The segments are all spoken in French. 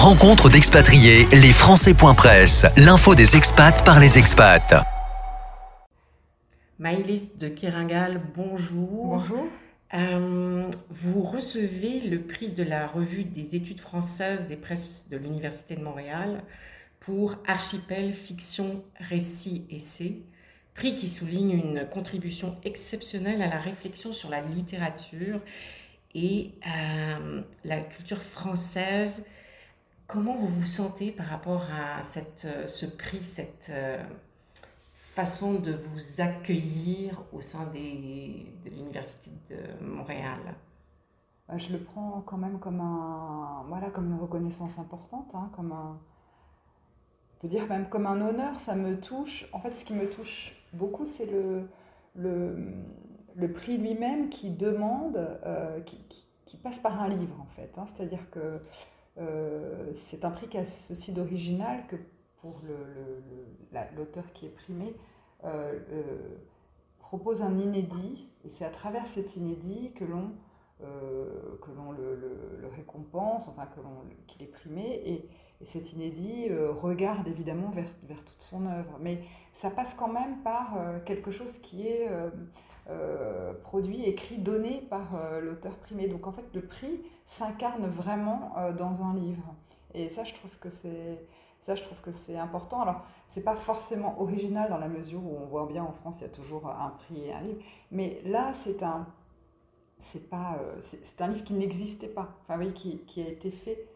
Rencontre d'expatriés, les Français.press, l'info des expats par les expats. Maïlis de Keringal, bonjour. Bonjour. Euh, vous recevez le prix de la revue des études françaises des presses de l'Université de Montréal pour Archipel Fiction, Récit, Essai, prix qui souligne une contribution exceptionnelle à la réflexion sur la littérature et euh, la culture française. Comment vous vous sentez par rapport à cette, ce prix, cette euh, façon de vous accueillir au sein de l'Université de Montréal? Bah, Je le prends quand même comme, un, une reconnaissance importante, hein, comme un, dire même comme un honneur, ça me touche. En fait, ce qui me touche beaucoup, c'est le, prix lui-même qui demande, euh, qui, qui, passe par un livre en fait. Hein. C'est-à-dire que euh, c'est un prix qui a ceci d'original que pour l'auteur qui est primé, euh, propose un inédit, et c'est à travers cet inédit que l'on que l'on le, récompense, enfin qu'il est primé, et, et cet inédit regarde évidemment vers, vers, toute son œuvre. Mais ça passe quand même par quelque chose qui est euh, produit, écrit, donné par euh, l'auteur primé. Donc en fait, le prix s'incarne vraiment euh, dans un livre. Et ça, je trouve que c'est ça, je trouve que c'est important. Alors, c'est pas forcément original dans la mesure où on voit bien en France, il y a toujours un prix et un livre. Mais là, c'est un c'est pas c'est un livre qui n'existait pas. Enfin oui, qui, qui, a été fait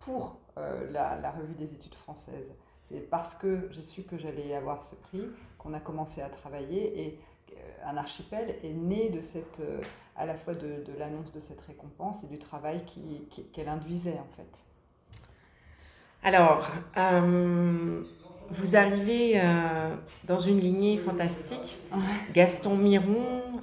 pour la, la revue des études françaises. C'est parce que j'ai su que j'allais avoir ce prix qu'on a commencé à travailler et euh, un archipel est né de cette, euh, à la fois de, de l'annonce de cette récompense et du travail qu'elle qui, induisait en fait. Alors, euh, vous arrivez euh, dans une lignée fantastique. Gaston Miron,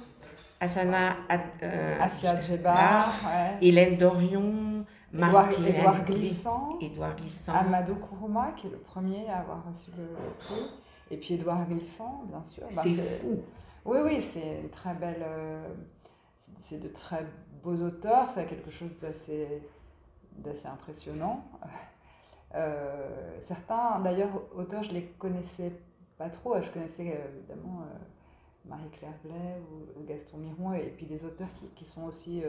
Asana euh, Asia Djebar, Hélène Dorion, Édouard, Édouard Glissant, Édouard Glissant, Amadou Kourouma, qui est le premier à avoir reçu le prix, et puis Édouard Glissant, bien sûr. C'est fou. Oui, oui, c'est très belle. Euh, c'est de très beaux auteurs, c'est quelque chose d'assez, impressionnant. Euh, certains, d'ailleurs, auteurs, je les connaissais pas trop. Je connaissais euh, évidemment Marie-Claire Blais ou, Gaston Miron, et, puis des auteurs qui, qui sont aussi.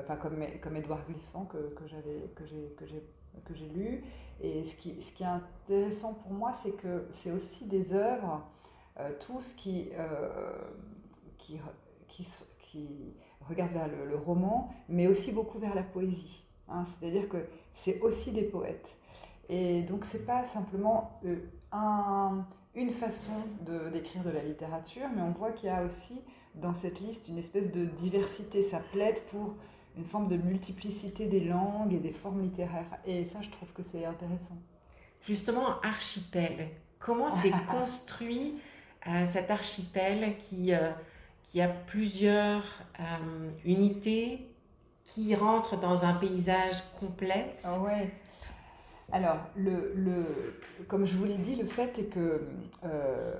enfin, comme, comme Édouard Glissant, que, j'ai, que, j'ai, lu. Et ce qui, ce qui est intéressant pour moi, c'est que c'est aussi des œuvres tout ce qui, euh, qui, qui, qui, regarde vers le, roman, mais aussi beaucoup vers la poésie. Hein. C'est-à-dire que c'est aussi des poètes. Et donc c'est pas simplement euh, un, une façon de, d'écrire de la littérature, mais on voit qu'il y a aussi dans cette liste une espèce de diversité. Ça plaide pour une forme de multiplicité des langues et des formes littéraires. Et ça, je trouve que c'est intéressant. Justement, archipel, comment c'est construit cet archipel qui, euh, a plusieurs euh, unités qui rentrent dans un paysage complexe. Ah. Alors, comme je vous l'ai dit, le fait est que euh,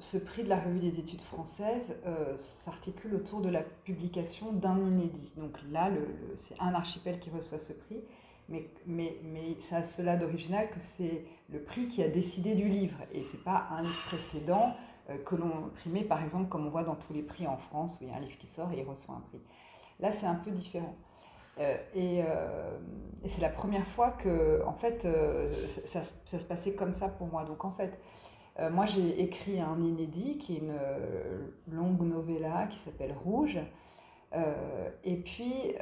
ce prix de la revue des études françaises s'articule autour de la publication d'un inédit. Donc là, c'est un archipel qui reçoit ce prix mais, ça a cela d'original que c'est le prix qui a décidé du livre et c'est pas un livre précédent euh, que l'on primait par exemple comme on voit dans tous les prix en France où il y a un livre qui sort et il reçoit un prix. Là c'est un peu différent. Euh, et, euh, et c'est la première fois que en fait ça, ça, se passait comme ça pour moi. Donc en fait moi j'ai écrit un inédit qui est une longue novella qui s'appelle Rouge. et puis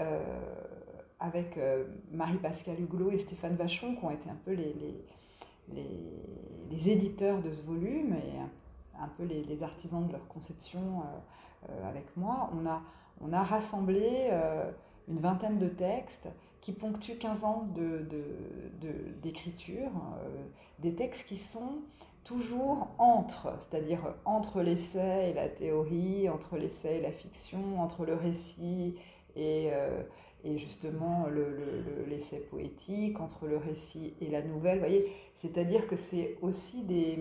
avec euh, Marie-Pascale Huglot et Stéphane Vachon, qui ont été un peu les, les, les, éditeurs de ce volume et un, peu les, artisans de leur conception euh, euh, avec moi, on a, on a rassemblé une vingtaine de textes qui ponctuent 15 ans d'écriture, de, de, des textes qui sont toujours entre, c'est-à-dire entre l'essai et la théorie, entre l'essai et la fiction, entre le récit et, et justement l'essai le, poétique, entre le récit et la nouvelle. voyez C'est-à-dire que c'est aussi des...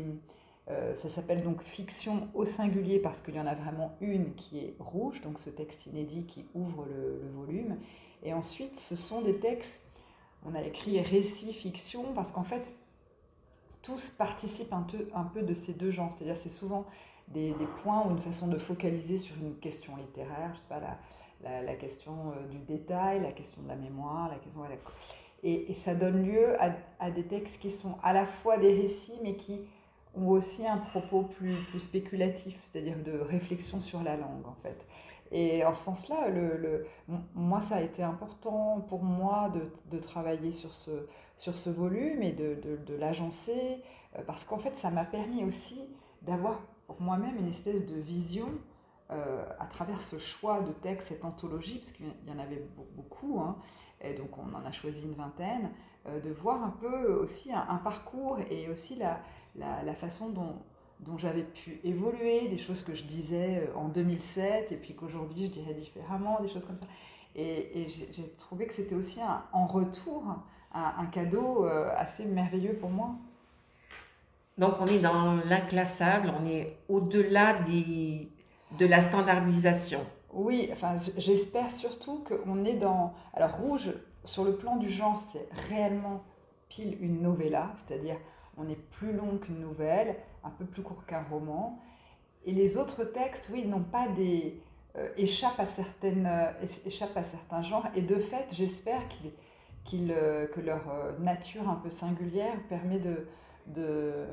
Euh, ça s'appelle donc fiction au singulier parce qu'il y en a vraiment une qui est rouge, donc ce texte inédit qui ouvre le, volume. Et ensuite, ce sont des textes on a écrit récit, fiction, parce qu'en fait, tous participent un peu, de ces deux genres. C'est-à-dire, c'est souvent des, points ou une façon de focaliser sur une question littéraire, je sais pas, la, la, question euh, du détail, la question de la mémoire, la question. Et, et ça donne lieu à, des textes qui sont à la fois des récits, mais qui ont aussi un propos plus, plus spéculatif, c'est-à-dire de réflexion sur la langue, en fait. Et en ce sens-là, moi, ça a été important pour moi de, de travailler sur ce, sur ce volume et de, de, de l'agencer, euh, parce qu'en fait, ça m'a permis aussi d'avoir pour moi-même une espèce de vision euh, à travers ce choix de textes, cette anthologie, parce qu'il y en avait beaucoup, hein, et donc on en a choisi une vingtaine, euh, de voir un peu aussi un, parcours et aussi la, façon dont, j'avais pu évoluer, des choses que je disais euh, en 2007 et puis qu'aujourd'hui je dirais différemment, des choses comme ça. Et, j'ai trouvé que c'était aussi en retour un cadeau assez merveilleux pour moi. Donc on est dans l'inclassable, on est au-delà des, de la standardisation. Oui, enfin j'espère surtout qu'on est dans... Alors Rouge, sur le plan du genre, c'est réellement pile une novella, c'est-à-dire on est plus long qu'une nouvelle, un peu plus court qu'un roman. Et les autres textes, oui, n'ont pas des... Euh, échappent, à certaines, euh, échappent à certains genres. Et de fait, j'espère euh, que leur nature un peu singulière permet de,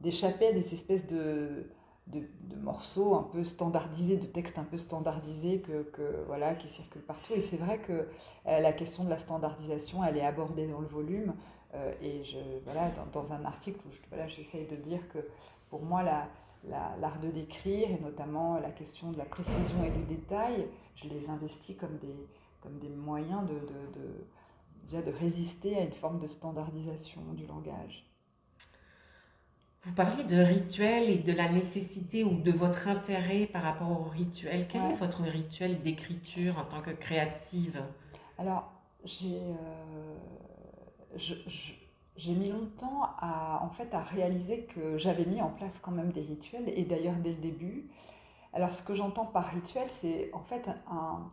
d'échapper à des espèces de, de, morceaux un peu standardisés, de textes un peu standardisés que, voilà, qui circulent partout. Et c'est vrai que euh, la question de la standardisation, elle est abordée dans le volume. Euh, et je, voilà, dans, dans, un article où voilà, j'essaye de dire que pour moi, la, l'art de décrire, et notamment la question de la précision et du détail, je les investis comme des, comme des moyens de, de, déjà de résister à une forme de standardisation du langage. Vous parliez de rituel et de la nécessité ou de votre intérêt par rapport au rituel. Quel est votre rituel d'écriture en tant que créative? Alors, j'ai euh, mis longtemps à, en fait, à réaliser que j'avais mis en place quand même des rituels, et d'ailleurs dès le début. Alors, ce que j'entends par rituel, c'est en fait un,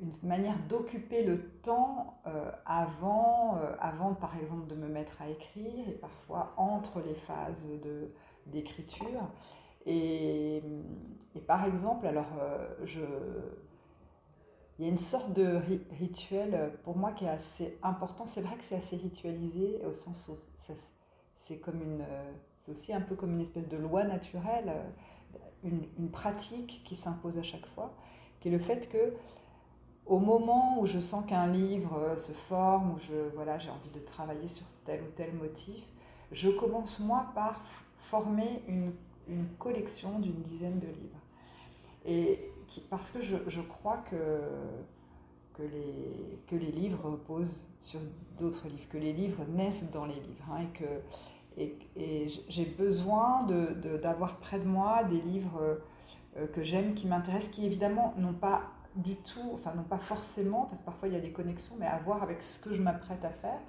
une manière d'occuper le temps euh, avant, euh, avant, par exemple, de me mettre à écrire et parfois entre les phases d'écriture. Et, et, par exemple, alors, euh, il y a une sorte de rituel pour moi qui est assez important. C'est vrai que c'est assez ritualisé au sens où c'est aussi un peu comme une espèce de loi naturelle, une, une pratique qui s'impose à chaque fois, qui est le fait que au moment où je sens qu'un livre euh, se forme, où je, voilà, j'ai envie de travailler sur tel ou tel motif, je commence moi par former une, une collection d'une dizaine de livres. Et parce que je, je, crois que, que, les, que les livres reposent sur d'autres livres, que les livres naissent dans les livres, hein, et que et j'ai besoin d'avoir de, près de moi des livres euh, que j'aime, qui m'intéressent, qui évidemment n'ont pas du tout, enfin non pas forcément, parce que parfois il y a des connexions, mais à voir avec ce que je m'apprête à faire.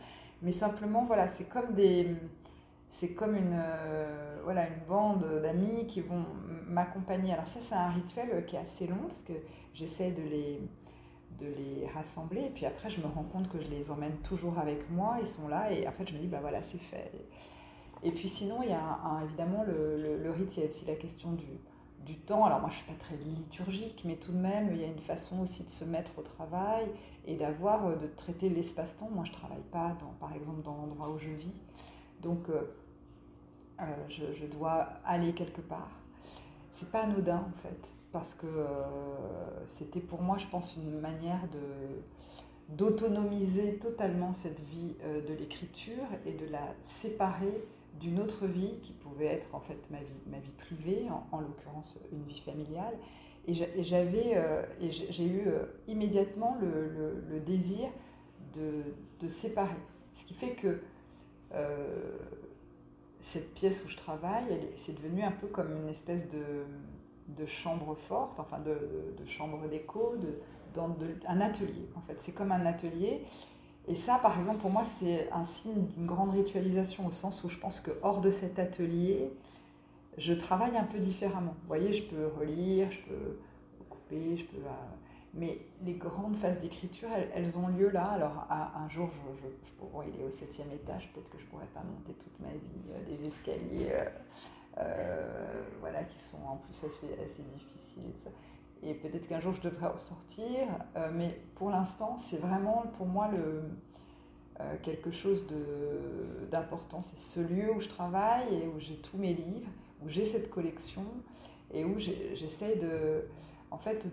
Mais simplement, voilà, c'est comme des, c'est comme une, euh, bande d'amis qui vont m'accompagner. Alors ça, c'est un rituel qui est assez long, parce que j'essaie de les, rassembler, et puis après, je me rends compte que je les emmène toujours avec moi, ils sont là, et en fait, je me dis, bah voilà, c'est fait. Et puis sinon, il y a évidemment le, le, le rite, il y a aussi la question du, du temps. Alors moi, je ne suis pas très liturgique, mais tout de même, il y a une façon aussi de se mettre au travail et d'avoir, euh, de traiter l'espace-temps. Moi, je ne travaille pas, par exemple, dans l'endroit où je vis. Donc, euh, euh, je, dois aller quelque part. C'est pas anodin, en fait, parce que c'était pour moi, je pense, une manière de d'autonomiser totalement cette vie de l'écriture et de la séparer d'une autre vie qui pouvait être en fait ma vie, ma vie privée, en, en l'occurrence une vie familiale. Et j'avais, euh, et j'ai eu euh, immédiatement le, désir de, de, séparer. Ce qui fait que euh, cette pièce où je travaille, c'est devenu un peu comme une espèce de, de chambre forte, enfin de, de chambre d'écho, de, dans un atelier en fait. C'est comme un atelier et ça, par exemple, pour moi, c'est un signe d'une grande ritualisation au sens où je pense que hors de cet atelier, je travaille un peu différemment. Vous voyez, je peux relire, je peux couper, je peux. Euh, Mais les grandes phases d'écriture, elles, ont lieu là. Alors, un jour, je, je, il est au septième étage, peut-être que je ne pourrais pas monter toute ma vie euh, des escaliers euh, voilà, qui sont en plus assez, assez difficiles. Et peut-être qu'un jour, je devrais sortir. mais pour l'instant, c'est vraiment pour moi le, quelque chose d'important. C'est ce lieu où je travaille et où j'ai tous mes livres, où j'ai cette collection et où j'essaie de, en fait,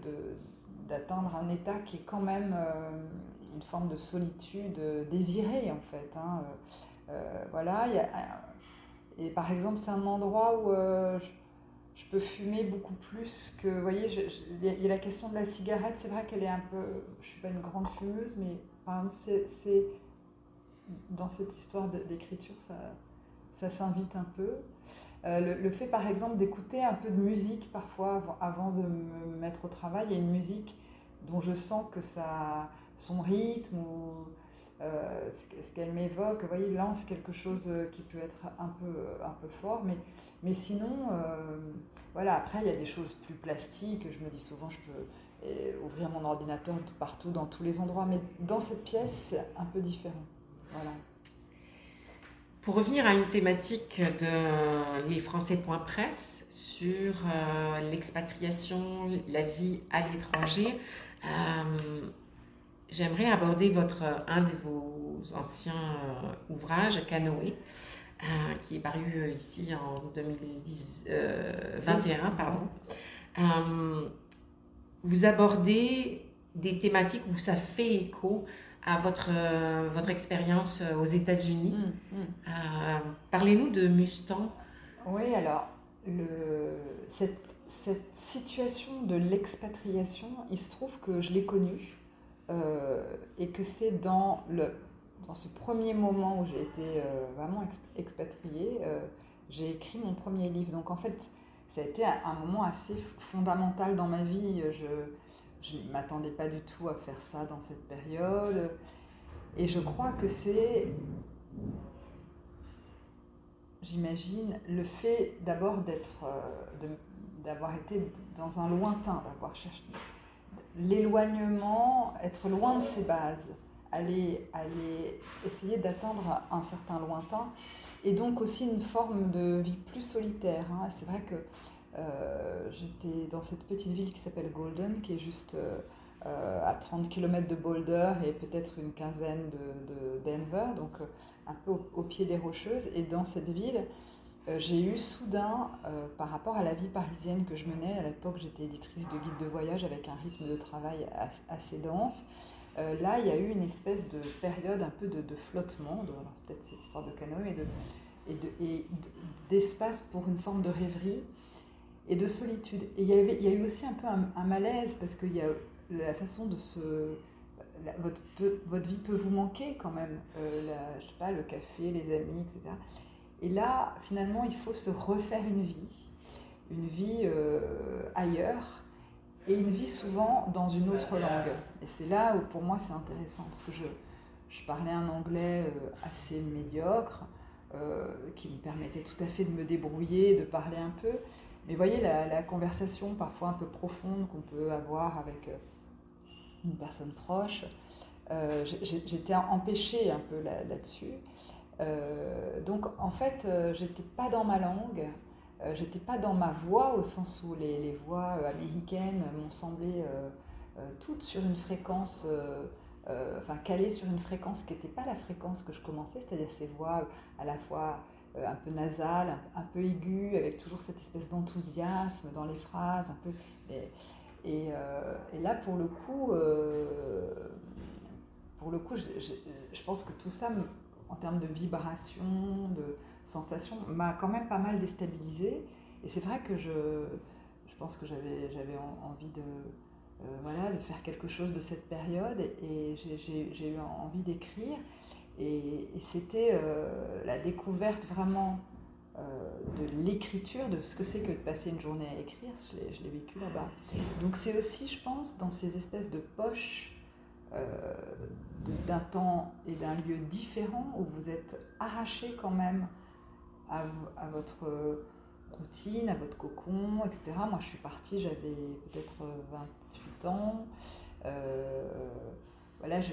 d'atteindre un état qui est quand même euh, une forme de solitude désirée en fait. Hein. Euh, euh, voilà, et par exemple c'est un endroit où je, peux fumer beaucoup plus que, vous voyez, il y a la question de la cigarette, c'est vrai qu'elle est un peu, je suis pas une grande fumeuse, mais par exemple c'est dans cette histoire d'écriture, ça, ça s'invite un peu. le, fait par exemple d'écouter un peu de musique parfois avant, de me mettre au travail, il y a une musique dont je sens que ça, son rythme ou euh, qu'elle m'évoque, vous voyez, lance quelque chose euh, qui peut être un peu, un peu fort, mais, mais sinon, euh, voilà, après, il y a des choses plus plastiques, je me dis souvent, je peux ouvrir mon ordinateur partout, dans tous les endroits, mais dans cette pièce, c'est un peu différent. Voilà. Pour revenir à une thématique de lesfrançais.presse sur l'expatriation, la vie à l'étranger, euh, j'aimerais aborder votre, un de vos anciens euh, ouvrages, Canoë, euh, qui est paru ici en 2021. pardon. vous abordez des thématiques où ça fait écho à votre, votre expérience aux États-Unis. Mm, mm. Parlez-nous de Mustang. Oui, alors, le, cette cette situation de l'expatriation, il se trouve que je l'ai connue euh, et que c'est dans, dans ce premier moment où j'ai été euh, vraiment expatriée, euh, j'ai écrit mon premier livre. Donc en fait, ça a été un moment assez fondamental dans ma vie. Je ne m'attendais pas du tout à faire ça dans cette période. Et je crois que c'est, j'imagine, le fait d'abord d'être, d'avoir été dans un lointain, d'avoir cherché l'éloignement, être loin de ses bases, aller, aller essayer d'atteindre un certain lointain, et donc aussi une forme de vie plus solitaire. Hein. C'est vrai que euh, j'étais dans cette petite ville qui s'appelle Golden, qui est juste euh, à 30 km de Boulder et peut-être une quinzaine de, Denver, donc euh, un peu au, pied des Rocheuses. Et dans cette ville, j'ai eu soudain, euh, par rapport à la vie parisienne que je menais, à l'époque j'étais éditrice de guide de voyage avec un rythme de travail assez dense, euh, là il y a eu une espèce de période un peu de, flottement, peut-être cette histoire de canoë, et d'espace pour une forme de rêverie et de solitude. Et il y, a eu aussi un peu un, malaise parce qu'il y a la façon de se... votre, vie peut vous manquer quand même, je sais pas, le café, les amis, etc. Et là, finalement, il faut se refaire une vie, une vie euh, ailleurs, et une vie souvent dans une autre langue. Et c'est là où pour moi c'est intéressant, parce que je, je parlais un anglais euh, assez médiocre, euh, qui me permettait tout à fait de me débrouiller, de parler un peu. Mais voyez, la, la conversation parfois un peu profonde qu'on peut avoir avec une personne proche, j'étais empêchée un peu là-dessus. Euh, donc en fait, euh, j'étais pas dans ma langue, euh, j'étais pas dans ma voix au sens où les, voix américaines m'ont semblé toutes sur une fréquence, enfin calées sur une fréquence qui n'était pas la fréquence que je commençais, c'est-à-dire ces voix à la fois un peu nasales, un, peu aiguës, avec toujours cette espèce d'enthousiasme dans les phrases, un peu. Et, là, pour le coup, pour le coup, je, je, pense que tout ça en termes de vibration, de sensation, m'a quand même pas mal déstabilisée. Et c'est vrai que je, je pense que j'avais, envie de, euh, voilà, de faire quelque chose de cette période et j'ai, eu envie d'écrire. Et, c'était euh, la découverte vraiment euh, de l'écriture, de ce que c'est que de passer une journée à écrire. Je l'ai, vécu là-bas. Donc c'est aussi, je pense, dans ces espèces de poches d'un temps et d'un lieu différent où vous êtes arraché quand même à, votre routine, à votre cocon, etc. Moi, je suis partie, j'avais peut-être 28 ans. voilà, je,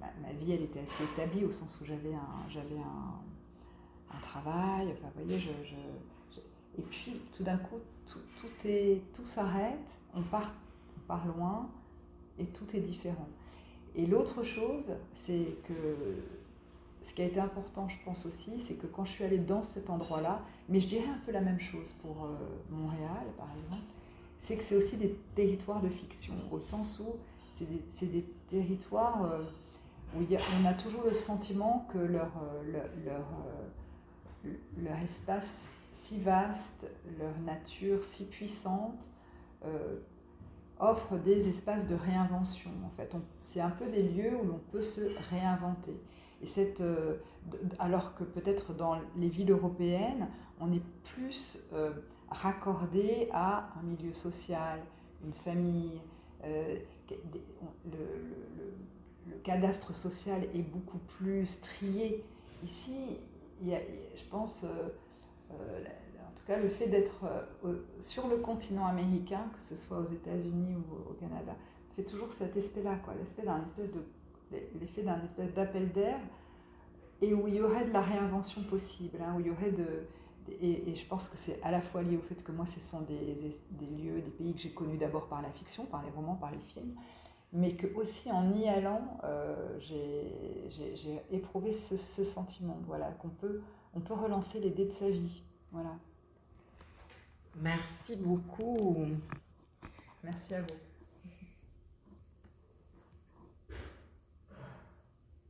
ma, vie, elle était assez établie au sens où j'avais un, travail. Enfin, vous voyez, et puis tout d'un coup, tout, tout, est, tout s'arrête, on part, on part loin et tout est différent. Et l'autre chose, c'est que ce qui a été important, je pense aussi, c'est que quand je suis allée dans cet endroit-là, mais je dirais un peu la même chose pour euh, Montréal, par exemple, c'est que c'est aussi des territoires de fiction, au sens où c'est des, territoires euh, où on a toujours le sentiment que leur, euh, leur, leur, espace si vaste, leur nature si puissante, offre des espaces de réinvention. En fait, c'est un peu des lieux où l'on peut se réinventer. Et cette, euh, alors que peut-être dans les villes européennes, on est plus euh, raccordé à un milieu social, une famille. Euh, le, cadastre social est beaucoup plus strié. Ici, je pense, tout cas, le fait d'être euh, sur le continent américain, que ce soit aux États-Unis ou au Canada, fait toujours cet aspect-là, l'aspect d'un l'effet d'un espèce d'appel d'air et où il y aurait de la réinvention possible, hein, où il y aurait de et, je pense que c'est à la fois lié au fait que moi ce sont des, lieux, des pays que j'ai connus d'abord par la fiction, par les romans, par les films, mais que aussi en y allant, euh, j'ai éprouvé ce, sentiment, voilà, qu'on peut, peut relancer les dés de sa vie, voilà. Merci beaucoup. Merci à vous.